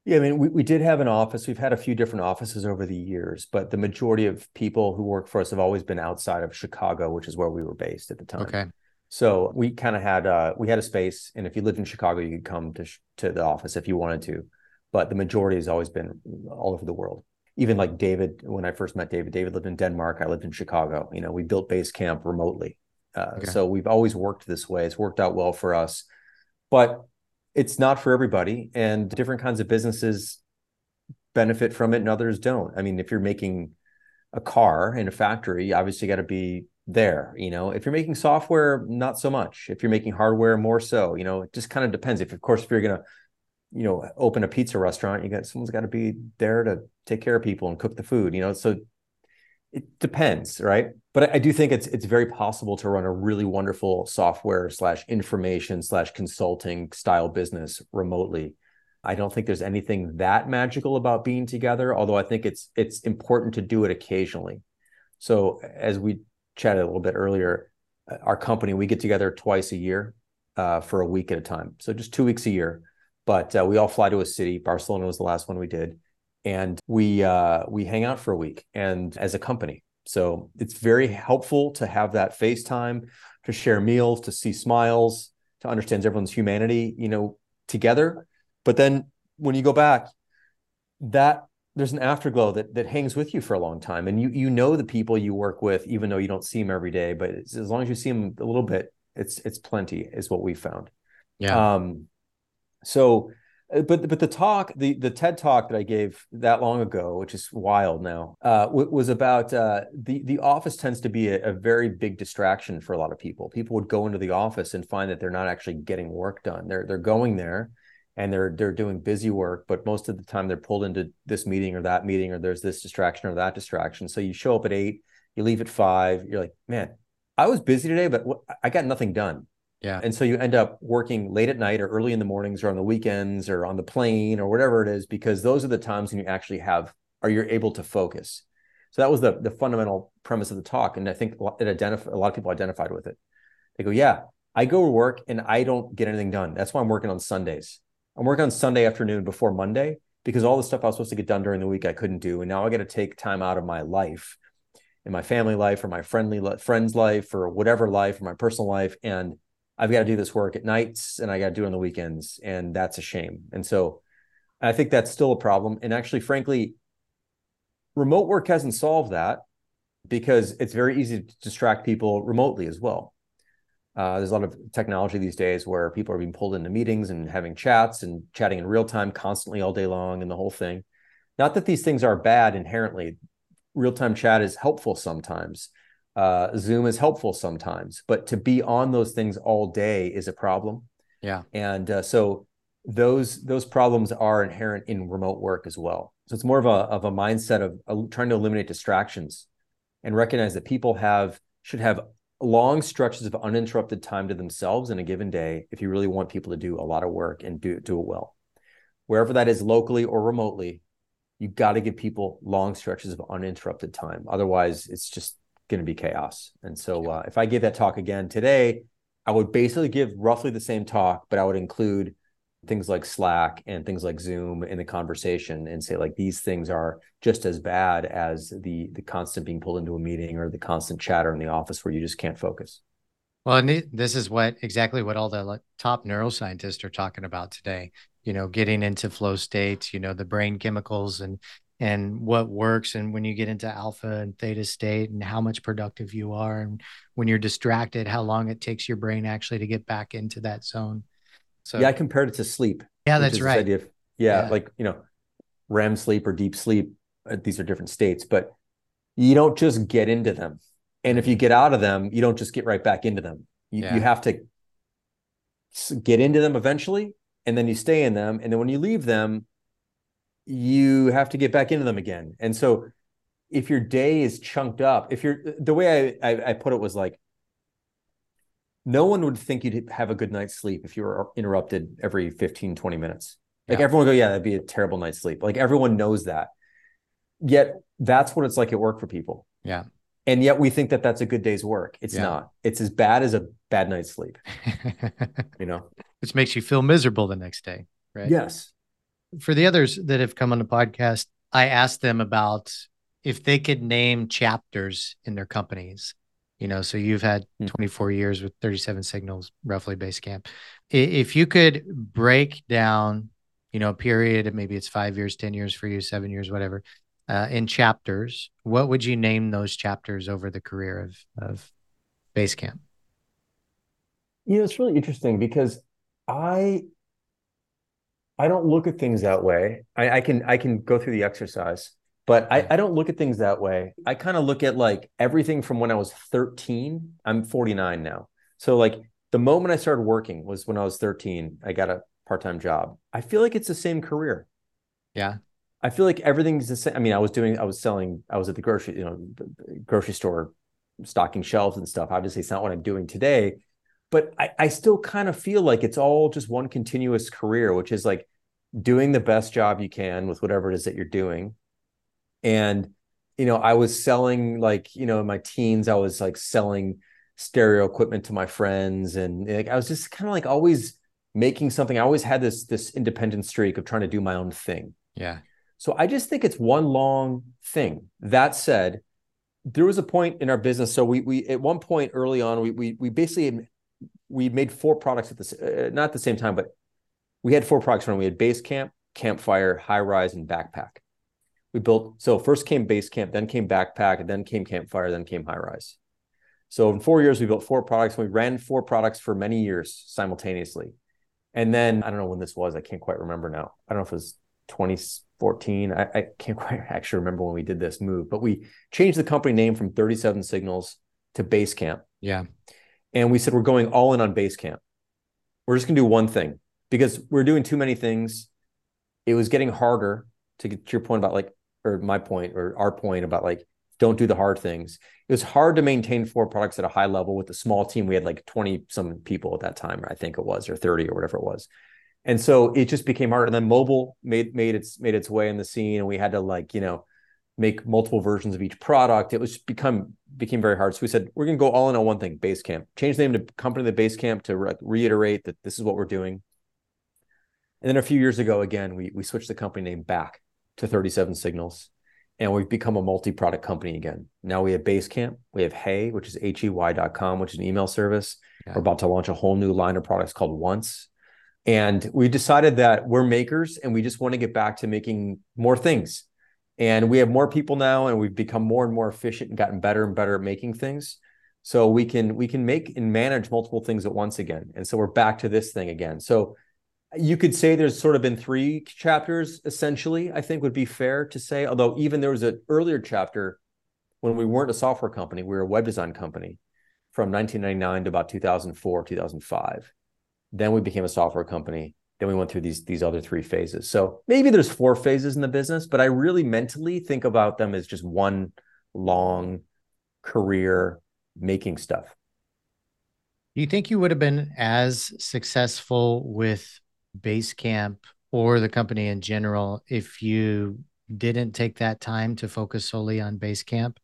Yeah, I mean, we, we did have an office. We've had a few different offices over the years, but the majority of people who work for us have always been outside of Chicago, which is where we were based at the time. okay So we kind of had uh, we had a space, and if you lived in Chicago, you could come to sh- to the office if you wanted to. But the majority has always been all over the world. Even like David, when I first met David, David lived in Denmark. I lived in Chicago. You know, we built Basecamp remotely. Uh, Okay. So we've always worked this way. It's worked out well for us, but it's not for everybody. And different kinds of businesses benefit from it, and others don't. I mean, if you're making a car in a factory, obviously got to be there. You know, if you're making software, not so much. If you're making hardware, more so. You know, it just kind of depends. If, of course, if you're gonna, you know, open a pizza restaurant, you got someone's got to be there to take care of people and cook the food. You know, so it depends, right? But I, do think it's it's very possible to run a really wonderful software slash information slash consulting style business remotely. I don't think there's anything that magical about being together, although I think it's it's important to do it occasionally. So as we chatted a little bit earlier, uh, our company we get together twice a year uh, for a week at a time, so just two weeks a year. But uh, we all fly to a city. Barcelona was the last one we did, and we uh, we hang out for a week and as a company. So it's very helpful to have that FaceTime, to share meals, to see smiles, to understand everyone's humanity, you know, together. But then when you go back, that there's an afterglow that that hangs with you for a long time, and you you know the people you work with, even though you don't see them every day. But as long as you see them a little bit, it's it's plenty, is what we found. yeah Um, so, but but the talk, the the TED talk that I gave that long ago, which is wild now, uh, was about uh, the the office tends to be a, a very big distraction for a lot of people. People would go into the office and find that they're not actually getting work done. They're they're going there and they're they're doing busy work, but most of the time they're pulled into this meeting or that meeting, or there's this distraction or that distraction. So you show up at eight, you leave at five. You're like, man, I was busy today, but I got nothing done. Yeah And so you end up working late at night or early in the mornings or on the weekends or on the plane or whatever it is, because those are the times when you actually have or you're able to focus. So that was the the fundamental premise of the talk. And I think it identify a lot of people identified with it. They go, Yeah, I go to work and I don't get anything done. That's why I'm working on Sundays. I'm working on Sunday afternoon before Monday because all the stuff I was supposed to get done during the week I couldn't do, and now I got to take time out of my life, in my family life or my friendly friends life or whatever life or my personal life, and I've got to do this work at nights and I got to do it on the weekends, and that's a shame. And so I think that's still a problem. And actually, frankly, remote work hasn't solved that because it's very easy to distract people remotely as well. Uh, there's a lot of technology these days where people are being pulled into meetings and having chats and chatting in real time constantly all day long and the whole thing. Not that these things are bad inherently. Real time chat is helpful sometimes. Uh, Zoom is helpful sometimes, but to be on those things all day is a problem. Yeah. And uh, so those those problems are inherent in remote work as well. So it's more of a of a mindset of uh, trying to eliminate distractions and recognize that people have should have long stretches of uninterrupted time to themselves in a given day if you really want people to do a lot of work and do, do it well. Wherever that is locally or remotely, you've got to give people long stretches of uninterrupted time. Otherwise, it's just going to be chaos. And so, uh, if I gave that talk again today, I would basically give roughly the same talk, but I would include things like Slack and things like Zoom in the conversation and say like these things are just as bad as the the constant being pulled into a meeting or the constant chatter in the office where you just can't focus. Well, and this is what exactly what all the top neuroscientists are talking about today. You know, getting into flow states, you know, the brain chemicals and and what works and when you get into alpha and theta state and how much productive you are and when you're distracted how long it takes your brain actually to get back into that zone so yeah, I compared it to sleep. Yeah, that's right. Of, yeah, yeah, like you know, REM sleep or deep sleep. Uh, these are different states, but you don't just get into them. And if you get out of them, you don't just get right back into them. You, yeah. you have to get into them eventually, and then you stay in them. And then when you leave them, you have to get back into them again. And so, if your day is chunked up, if you're the way I, I, I put it was like no one would think you'd have a good night's sleep if you were interrupted every 15 20 minutes. Like yeah. everyone go yeah that'd be a terrible night's sleep. Like everyone knows that. Yet that's what it's like at work for people. Yeah. And yet we think that that's a good day's work. It's yeah. not. It's as bad as a bad night's sleep. You know? Which makes you feel miserable the next day right? Yes for the others that have come on the podcast i asked them about if they could name chapters in their companies you know so you've had hmm. 24 years with 37signals roughly basecamp if you could break down you know a period maybe it's five years 10 years for you seven years whatever uh, in chapters what would you name those chapters over the career of of basecamp you know it's really interesting because i i don't look at things that way i, I can i can go through the exercise but I, I don't look at things that way. I kind of look at like everything from when I was 13. I'm 49 now. So like the moment I started working was when I was 13. I got a part-time job. I feel like it's the same career. Yeah. I feel like everything's the same. I mean, I was doing, I was selling, I was at the grocery, you know, grocery store, stocking shelves and stuff. Obviously, it's not what I'm doing today, but I, I still kind of feel like it's all just one continuous career, which is like doing the best job you can with whatever it is that you're doing. And you know i was selling like you know in my teens i was like selling stereo equipment to my friends and like i was just kind of like always making something. I always had this this independent streak of trying to do my own thing. Yeah. So i just think it's one long thing. That said there was a point in our business so we we at one point early on we we, we basically we made four products at the uh, not the same time but we had four products running we had Basecamp campfire Highrise and backpack. We built so first came Basecamp then came backpack then came campfire then came Highrise so in four years we built four products we ran four products for many years simultaneously. And then i don't know when this was i can't quite remember now. I don't know if it was 2014 i, I can't quite actually remember when we did this move but we changed the company name from 37signals to Basecamp. Yeah and we said we're going all in on Basecamp we're just going to do one thing because we're doing too many things it was getting harder to get to your point about like or my point or our point about like don't do the hard things. It was hard to maintain four products at a high level with a small team. We had like 20 some people at that time, I think it was, or 30 or whatever it was. And so it just became harder. And then mobile made made its made its way in the scene, and we had to like you know make multiple versions of each product. It was become became very hard. So we said we're going to go all in on one thing: Basecamp. Change the name to company the Basecamp to re- reiterate that this is what we're doing. And then a few years ago, again, we we switched the company name back to 37signals, and we've become a multi-product company again. Now we have Basecamp, we have Hey, which is hey.com, which is an email service. Yeah. We're about to launch a whole new line of products called Once. And we decided that we're makers and we just want to get back to making more things. And we have more people now and we've become more and more efficient and gotten better and better at making things. So we can we can make and manage multiple things at once again. And so we're back to this thing again. So you could say there's sort of been three chapters essentially, I think would be fair to say. Although even there was an earlier chapter when we weren't a software company, we were a web design company from 1999 to about 2004, 2005. Then we became a software company. Then we went through these these other three phases. So maybe there's four phases in the business, but I really mentally think about them as just one long career making stuff. Do you think you would have been as successful with Basecamp or the company in general if you didn't take that time to focus solely on Basecamp?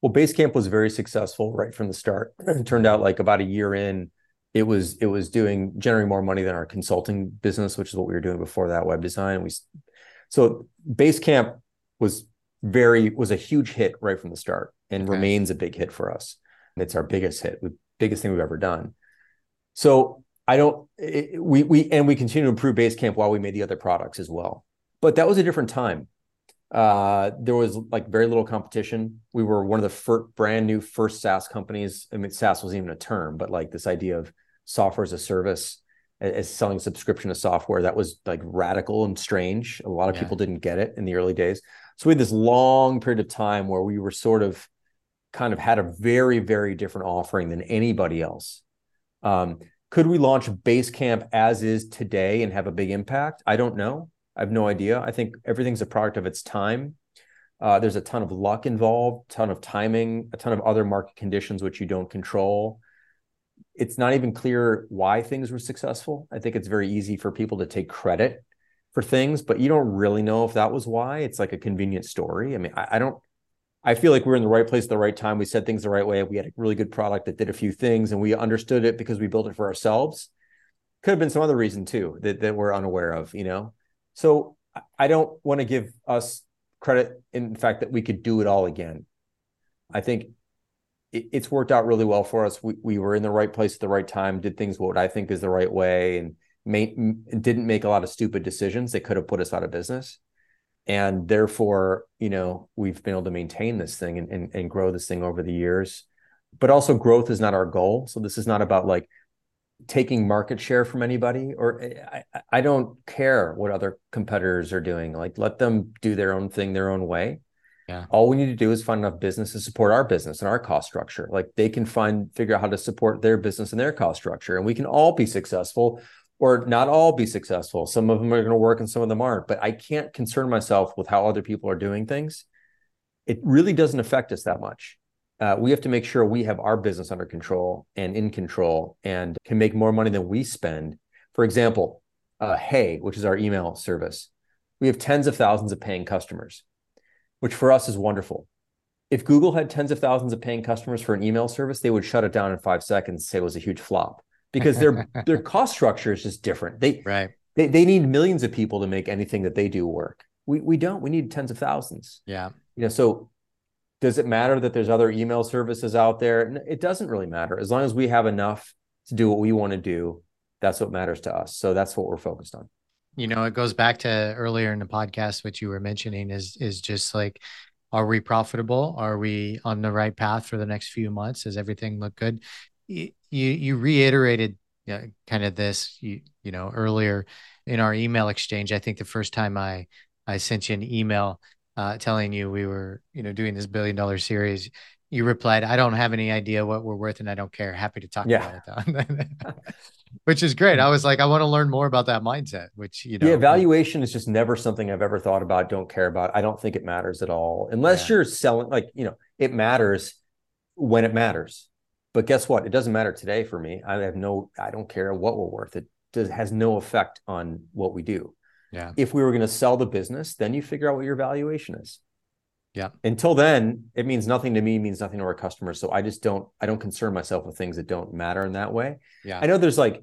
Well, Basecamp was very successful right from the start. It turned out like about a year in, it was it was doing generating more money than our consulting business, which is what we were doing before that web design. We so Basecamp was very was a huge hit right from the start and okay. remains a big hit for us. It's our biggest hit, the biggest thing we've ever done. So I don't it, we we and we continue to improve Basecamp while we made the other products as well. But that was a different time. Uh, there was like very little competition. We were one of the first, brand new first SaaS companies. I mean, SaaS wasn't even a term, but like this idea of software as a service, as selling subscription to software, that was like radical and strange. A lot of yeah. people didn't get it in the early days. So we had this long period of time where we were sort of kind of had a very, very different offering than anybody else. Um, could we launch Basecamp as is today and have a big impact? I don't know. I have no idea. I think everything's a product of its time. Uh, there's a ton of luck involved, ton of timing, a ton of other market conditions which you don't control. It's not even clear why things were successful. I think it's very easy for people to take credit for things, but you don't really know if that was why. It's like a convenient story. I mean, I, I don't I feel like we're in the right place at the right time. We said things the right way. We had a really good product that did a few things and we understood it because we built it for ourselves. Could have been some other reason too that, that we're unaware of, you know? So I don't want to give us credit in fact that we could do it all again. I think it, it's worked out really well for us. We, we were in the right place at the right time, did things what I think is the right way and made, didn't make a lot of stupid decisions that could have put us out of business. And therefore you know we've been able to maintain this thing and, and, and grow this thing over the years. But also growth is not our goal. So this is not about like taking market share from anybody or eh, I, I don't care what other competitors are doing. Like let them do their own thing their own way yeah all we need to do is find enough business to support our business and our cost structure like they can find figure out how to support their business and their cost structure and we can all be successful or not all be successful. Some of them are going to work and some of them aren't. But I can't concern myself with how other people are doing things. It really doesn't affect us that much. Uh, we have to make sure we have our business under control and in control and can make more money than we spend. For example, uh, Hey, which is our email service, we have tens of thousands of paying customers, which for us is wonderful. If Google had tens of thousands of paying customers for an email service, they would shut it down in five seconds, say it was a huge flop because their their cost structure is just different. They right. They, they need millions of people to make anything that they do work. We we don't. We need tens of thousands. Yeah. You know, so does it matter that there's other email services out there? It doesn't really matter. As long as we have enough to do what we want to do, that's what matters to us. So that's what we're focused on. You know, it goes back to earlier in the podcast, which you were mentioning is is just like, are we profitable? Are we on the right path for the next few months? Does everything look good? you you reiterated yeah, kind of this you you know earlier in our email exchange. I think the first time I I sent you an email uh, telling you we were you know doing this billion dollar series, you replied, "I don't have any idea what we're worth, and I don't care. Happy to talk yeah. about it." which is great. I was like, I want to learn more about that mindset. Which you know, yeah, valuation is just never something I've ever thought about. Don't care about. I don't think it matters at all, unless yeah. you're selling. Like you know, it matters when it matters but guess what? It doesn't matter today for me. I have no, I don't care what we're worth. It does has no effect on what we do. Yeah. If we were going to sell the business, then you figure out what your valuation is. Yeah. Until then, it means nothing to me, means nothing to our customers. So I just don't, I don't concern myself with things that don't matter in that way. Yeah. I know there's like,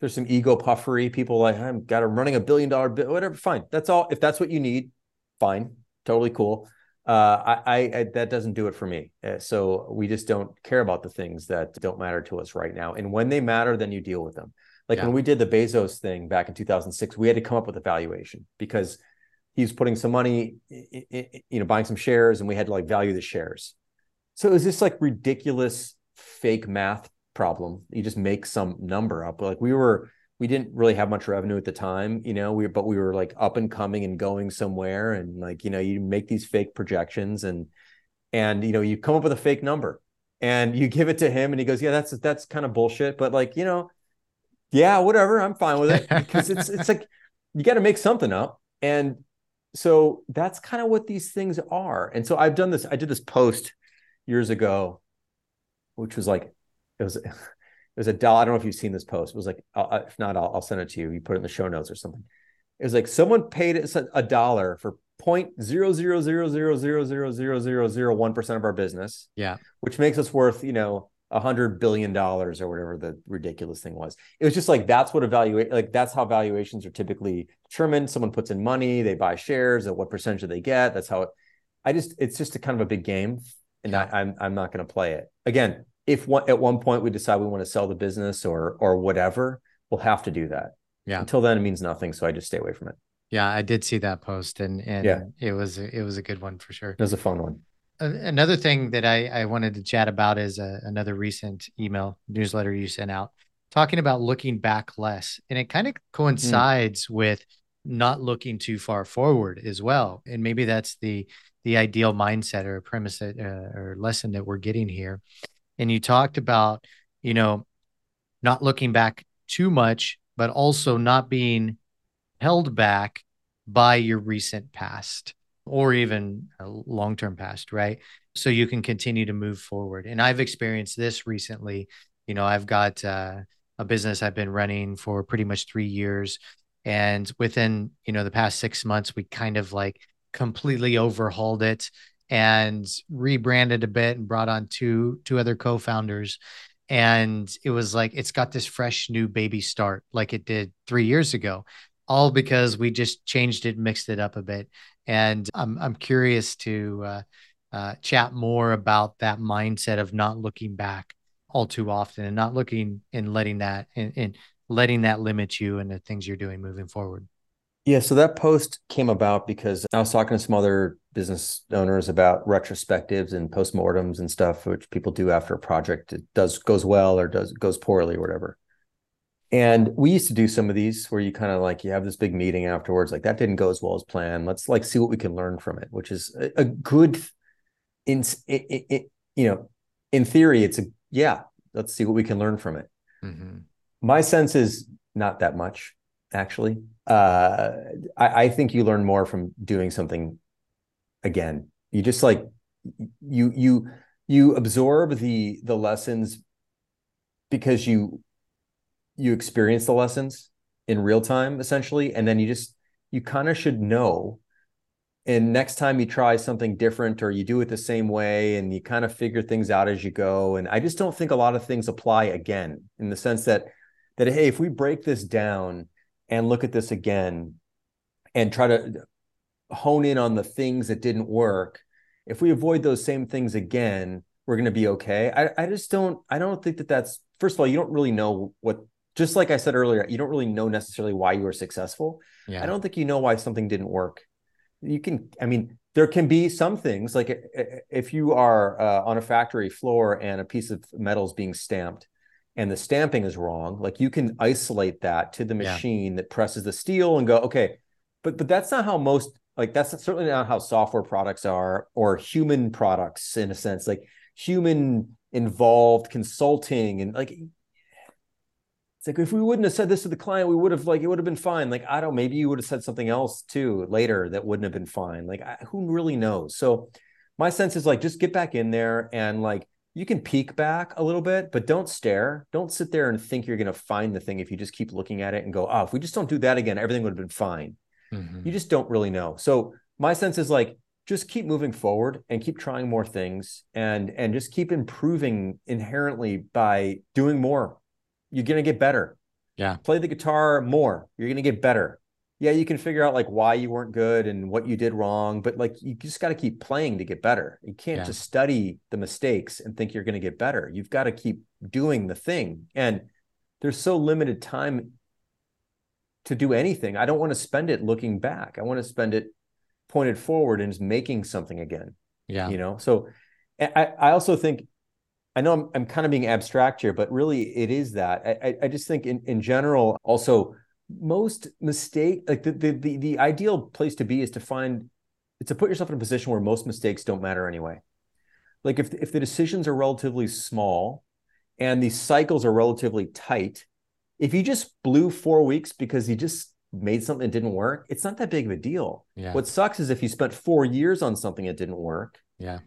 there's some ego puffery. People like I'm got a running a billion dollar bit, whatever. Fine, that's all. If that's what you need, fine, totally cool. Uh, I, I, that doesn't do it for me. Uh, so we just don't care about the things that don't matter to us right now. And when they matter, then you deal with them. Like yeah. when we did the Bezos thing back in 2006, we had to come up with a valuation because he's putting some money, you know, buying some shares, and we had to like value the shares. So it was this like ridiculous fake math problem. You just make some number up. Like we were, we didn't really have much revenue at the time, you know, we but we were like up and coming and going somewhere. And like, you know, you make these fake projections and and you know, you come up with a fake number and you give it to him and he goes, Yeah, that's that's kind of bullshit. But like, you know, yeah, whatever, I'm fine with it. Because it's it's like you got to make something up. And so that's kind of what these things are. And so I've done this, I did this post years ago, which was like it was it was a dollar. I don't know if you've seen this post. It was like uh, if not, I'll, I'll send it to you. You put it in the show notes or something. It was like someone paid us a dollar for point zero zero zero zero zero zero zero zero zero one percent of our business. Yeah, which makes us worth you know a hundred billion dollars or whatever the ridiculous thing was. It was just like that's what evaluate like that's how valuations are typically determined. Someone puts in money, they buy shares, at what percentage do they get? That's how it. I just it's just a kind of a big game, and I, I'm I'm not going to play it again if one, at one point we decide we want to sell the business or or whatever, we'll have to do that. Yeah. Until then, it means nothing. So I just stay away from it. Yeah, I did see that post, and and yeah. it was it was a good one for sure. It was a fun one. Another thing that I, I wanted to chat about is a, another recent email newsletter you sent out talking about looking back less. And it kind of coincides mm. with not looking too far forward as well. And maybe that's the the ideal mindset or premise that, uh, or lesson that we're getting here and you talked about you know not looking back too much but also not being held back by your recent past or even a long-term past right? So you can continue to move forward. And i've experienced this recently. You know i've got uh, a business i've been running for pretty much three years. And within you know the past six months we kind of like completely overhauled it and rebranded a bit and brought on two two other co-founders. And it was like it's got this fresh new baby start like it did 3 years ago all because we just changed it mixed it up a bit and i'm i'm curious to uh, uh, chat more about that mindset of not looking back all too often and not looking and letting that and, and letting that limit you and the things you're doing moving forward yeah, so that post came about because I was talking to some other business owners about retrospectives and postmortems and stuff, which people do after a project it does goes well or does goes poorly or whatever. And we used to do some of these where you kind of like you have this big meeting afterwards, like that didn't go as well as planned. Let's like see what we can learn from it, which is a, a good in it, it, you know, in theory, it's a yeah, let's see what we can learn from it. Mm-hmm. My sense is not that much actually. Uh, I, I think you learn more from doing something again. You just like you you you absorb the the lessons because you you experience the lessons in real time essentially and then you just you kind of should know. And next time you try something different or you do it the same way and you kind of figure things out as you go. And i just don't think a lot of things apply again in the sense that that hey if we break this down and look at this again and try to hone in on the things that didn't work if we avoid those same things again we're going to be okay. I, I just don't i don't think that that's first of all you don't really know what just like i said earlier you don't really know necessarily why you were successful yeah. i don't think you know why something didn't work you can i mean there can be some things like if you are uh, on a factory floor and a piece of metal is being stamped and the stamping is wrong like you can isolate that to the machine yeah. that presses the steel and go okay but but that's not how most like that's certainly not how software products are or human products in a sense like human involved consulting and like it's like if we wouldn't have said this to the client we would have like it would have been fine like i don't maybe you would have said something else too later that wouldn't have been fine like I, who really knows so my sense is like just get back in there and like you can peek back a little bit, but don't stare. Don't sit there and think you're going to find the thing if you just keep looking at it and go, oh, if we just don't do that again, everything would have been fine. Mm-hmm. You just don't really know. So my sense is like, just keep moving forward and keep trying more things and and just keep improving inherently by doing more. You're going to get better. Yeah. Play the guitar more. You're going to get better. Yeah, you can figure out like why you weren't good and what you did wrong, but like you just got to keep playing to get better. You can't Yeah. just study the mistakes and think you're going to get better. You've got to keep doing the thing. And there's so limited time to do anything. I don't want to spend it looking back. I want to spend it pointed forward and just making something again Yeah. you know so i i also think i know i'm, I'm kind of being abstract here but really it is that i I- just think in in general also most mistake like the the the, the ideal place to be is to find it's to put yourself in a position where most mistakes don't matter anyway like if if the decisions are relatively small and the cycles are relatively tight if you just blew four weeks because you just made something that didn't work it's not that big of a deal Yeah. what sucks is if you spent four years on something that didn't work Yeah.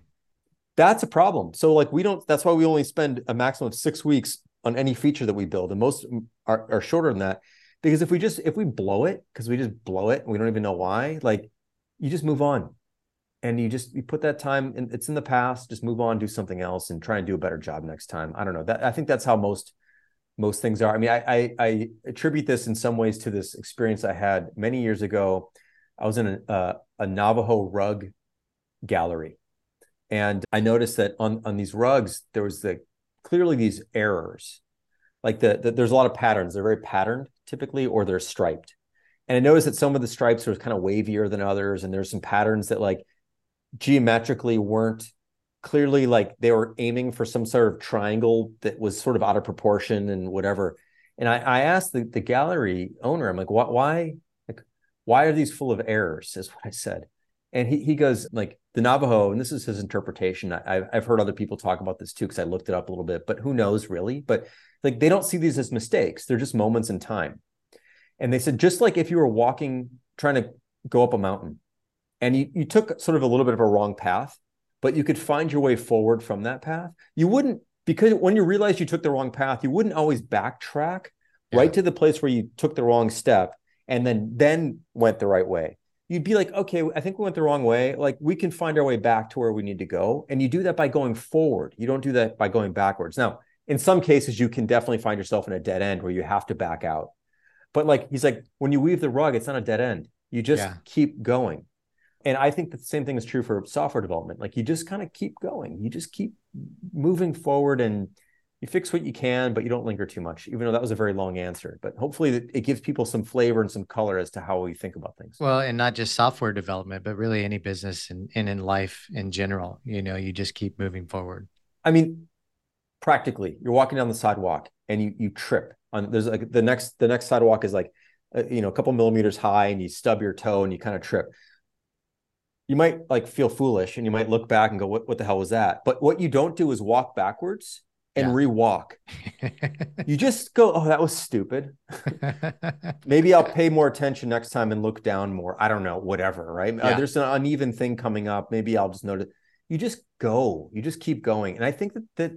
That's a problem. So like we don't. That's why we only spend a maximum of six weeks on any feature that we build, and most are, are shorter than that. Because if we just if we blow it, because we just blow it, and we don't even know why, like you just move on, and you just you put that time, and it's in the past. Just move on, do something else, and try and do a better job next time. I don't know. That I think that's how most most things are. I mean, I I, I attribute this in some ways to this experience I had many years ago. I was in a a Navajo rug gallery and I noticed that on on these rugs there was the clearly these errors, like the, the there's a lot of patterns. They're very patterned typically, or they're striped. And I noticed that some of the stripes were kind of wavier than others, and there's some patterns that like geometrically weren't clearly like they were aiming for some sort of triangle that was sort of out of proportion and whatever. And I, I asked the, the gallery owner, I'm like, why, why, like, why are these full of errors? Is what I said. And he, he goes like the Navajo, and this is his interpretation. I, I've heard other people talk about this too because I looked it up a little bit, but who knows really? But like they don't see these as mistakes; they're just moments in time. And they said just like if you were walking, trying to go up a mountain, and you you took sort of a little bit of a wrong path, but you could find your way forward from that path. You wouldn't because when you realized you took the wrong path, you wouldn't always backtrack Yeah. right to the place where you took the wrong step and then then went the right way you'd be like, okay, I think we went the wrong way. Like we can find our way back to where we need to go. And you do that by going forward. You don't do that by going backwards. Now, in some cases, you can definitely find yourself in a dead end where you have to back out. But like he's like, when you weave the rug, it's not a dead end. You just Yeah. keep going. And I think the same thing is true for software development. Like you just kind of keep going. You just keep moving forward and you fix what you can, but you don't linger too much, even though that was a very long answer. But hopefully it gives people some flavor and some color as to how we think about things. Well, and not just software development, but really any business and, and in life in general. You know, you just keep moving forward. I mean, practically, you're walking down the sidewalk and you you trip on there's like the next the next sidewalk is like uh, you know a couple millimeters high and you stub your toe and you kind of trip. You might like feel foolish and you might look back and go, "What what the hell was that?" But what you don't do is walk backwards and Yeah. re-walk. You just go, "Oh, that was stupid." Maybe I'll pay more attention next time and look down more. I don't know, whatever, right? Uh, there's an uneven thing coming up. Maybe I'll just notice. You just go. You just keep going. And I think that that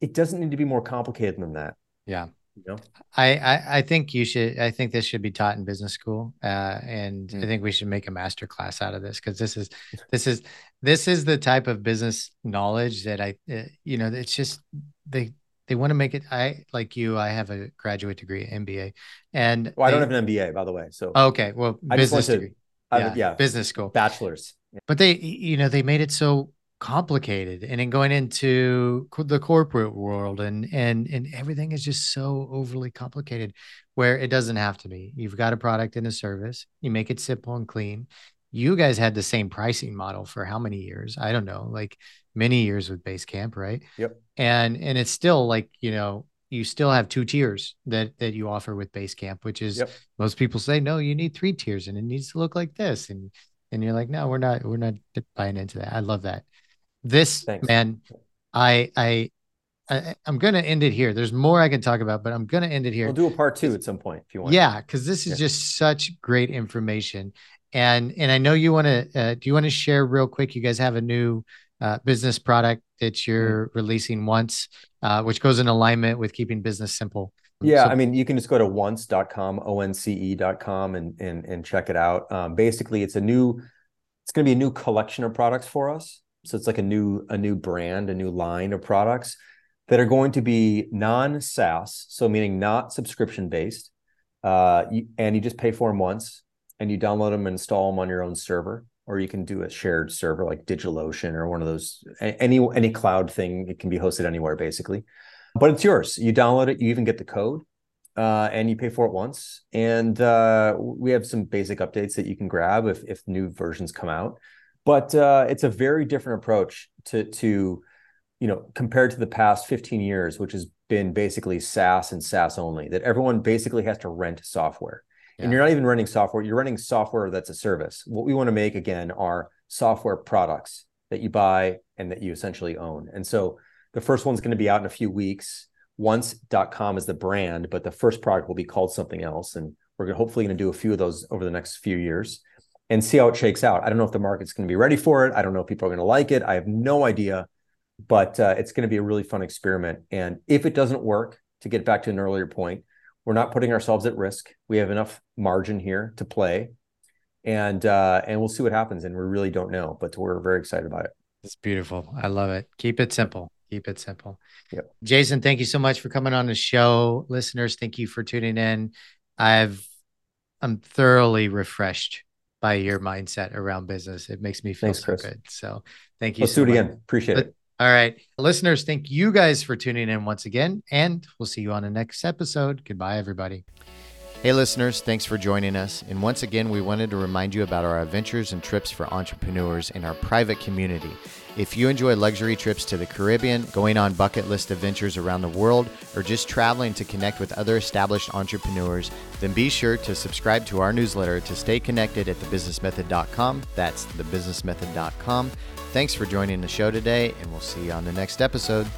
it doesn't need to be more complicated than that. yeah. You know? I, I I think you should. I think this should be taught in business school, uh, and I Mm. think we should make a master class out of this because this is this is this is the type of business knowledge that I, uh, you know, it's just they they want to make it. I like you. I have a graduate degree, MBA, and Well, I don't have an MBA, by the way. So Okay, well, I business went to- degree. Yeah, yeah, business school. bachelor's. But they, you know, they made it so complicated, and in going into the corporate world, and and and everything is just so overly complicated, where it doesn't have to be. You've got a product and a service. You make it simple and clean. You guys had the same pricing model for how many years? I don't know, like many years with Basecamp, right? Yep. And and it's still like you know you still have two tiers that that you offer with Basecamp, which is Yep. most people say no, you need three tiers, and it needs to look like this, and and you're like, no, we're not, we're not buying into that. I love that. This Thanks. man, I, I, I, I'm gonna end it here. There's more I can talk about, but I'm gonna end it here. We'll do a part two at some point if you want. Yeah, because this is Yeah. just such great information, and and I know you want to. Uh, do you want to share real quick? You guys have a new uh, business product Mm-hmm. that you're releasing once, uh, which goes in alignment with keeping business simple. Yeah, So- I mean, you can just go to once.com, O-N-C-E.com and and and check it out. Um, basically, it's a new, it's going to be a new collection of products for us. So it's like a new a new brand, a new line of products that are going to be non-SaaS, so meaning not subscription based. uh, you, and you just pay for them once, and you download them and install them on your own server, or you can do a shared server like DigitalOcean or one of those any any cloud thing. It can be hosted anywhere basically, but it's yours. You download it. You even get the code, uh, and you pay for it once. And uh, we have some basic updates that you can grab if if new versions come out. But uh, it's a very different approach to to you know compared to the past 15 years, which has been basically SaaS and SaaS only. That everyone basically has to rent software. Yeah. And you're not even running software, you're running software that's a service. What we want to make again are software products that you buy and that you essentially own. And so the first one's going to be out in a few weeks. Once.com is the brand, but the first product will be called something else. And we're hopefully going to do a few of those over the next few years and see how it shakes out. I don't know if the market's going to be ready for it. I don't know if people are going to like it. I have no idea, but uh, it's going to be a really fun experiment. And if it doesn't work, to get back to an earlier point, we're not putting ourselves at risk. We have enough margin here to play, and uh, and we'll see what happens. And we really don't know, but we're very excited about it. It's beautiful. I love it. Keep it simple. Keep it simple. Yep. Jason, thank you so much for coming on the show. Listeners, thank you for tuning in. I've I'm thoroughly refreshed by your mindset around business. It makes me feel Thanks, so Chris. good. So thank you. Let's so do it much. again. Appreciate it. All right. Listeners, thank you guys for tuning in once again. And we'll see you on the next episode. Goodbye, everybody. Hey, listeners, thanks for joining us. And once again, we wanted to remind you about our adventures and trips for entrepreneurs in our private community. If you enjoy luxury trips to the Caribbean, going on bucket list adventures around the world, or just traveling to connect with other established entrepreneurs, then be sure to subscribe to our newsletter to stay connected at thebusinessmethod.com. That's thebusinessmethod.com. Thanks for joining the show today, and we'll see you on the next episode.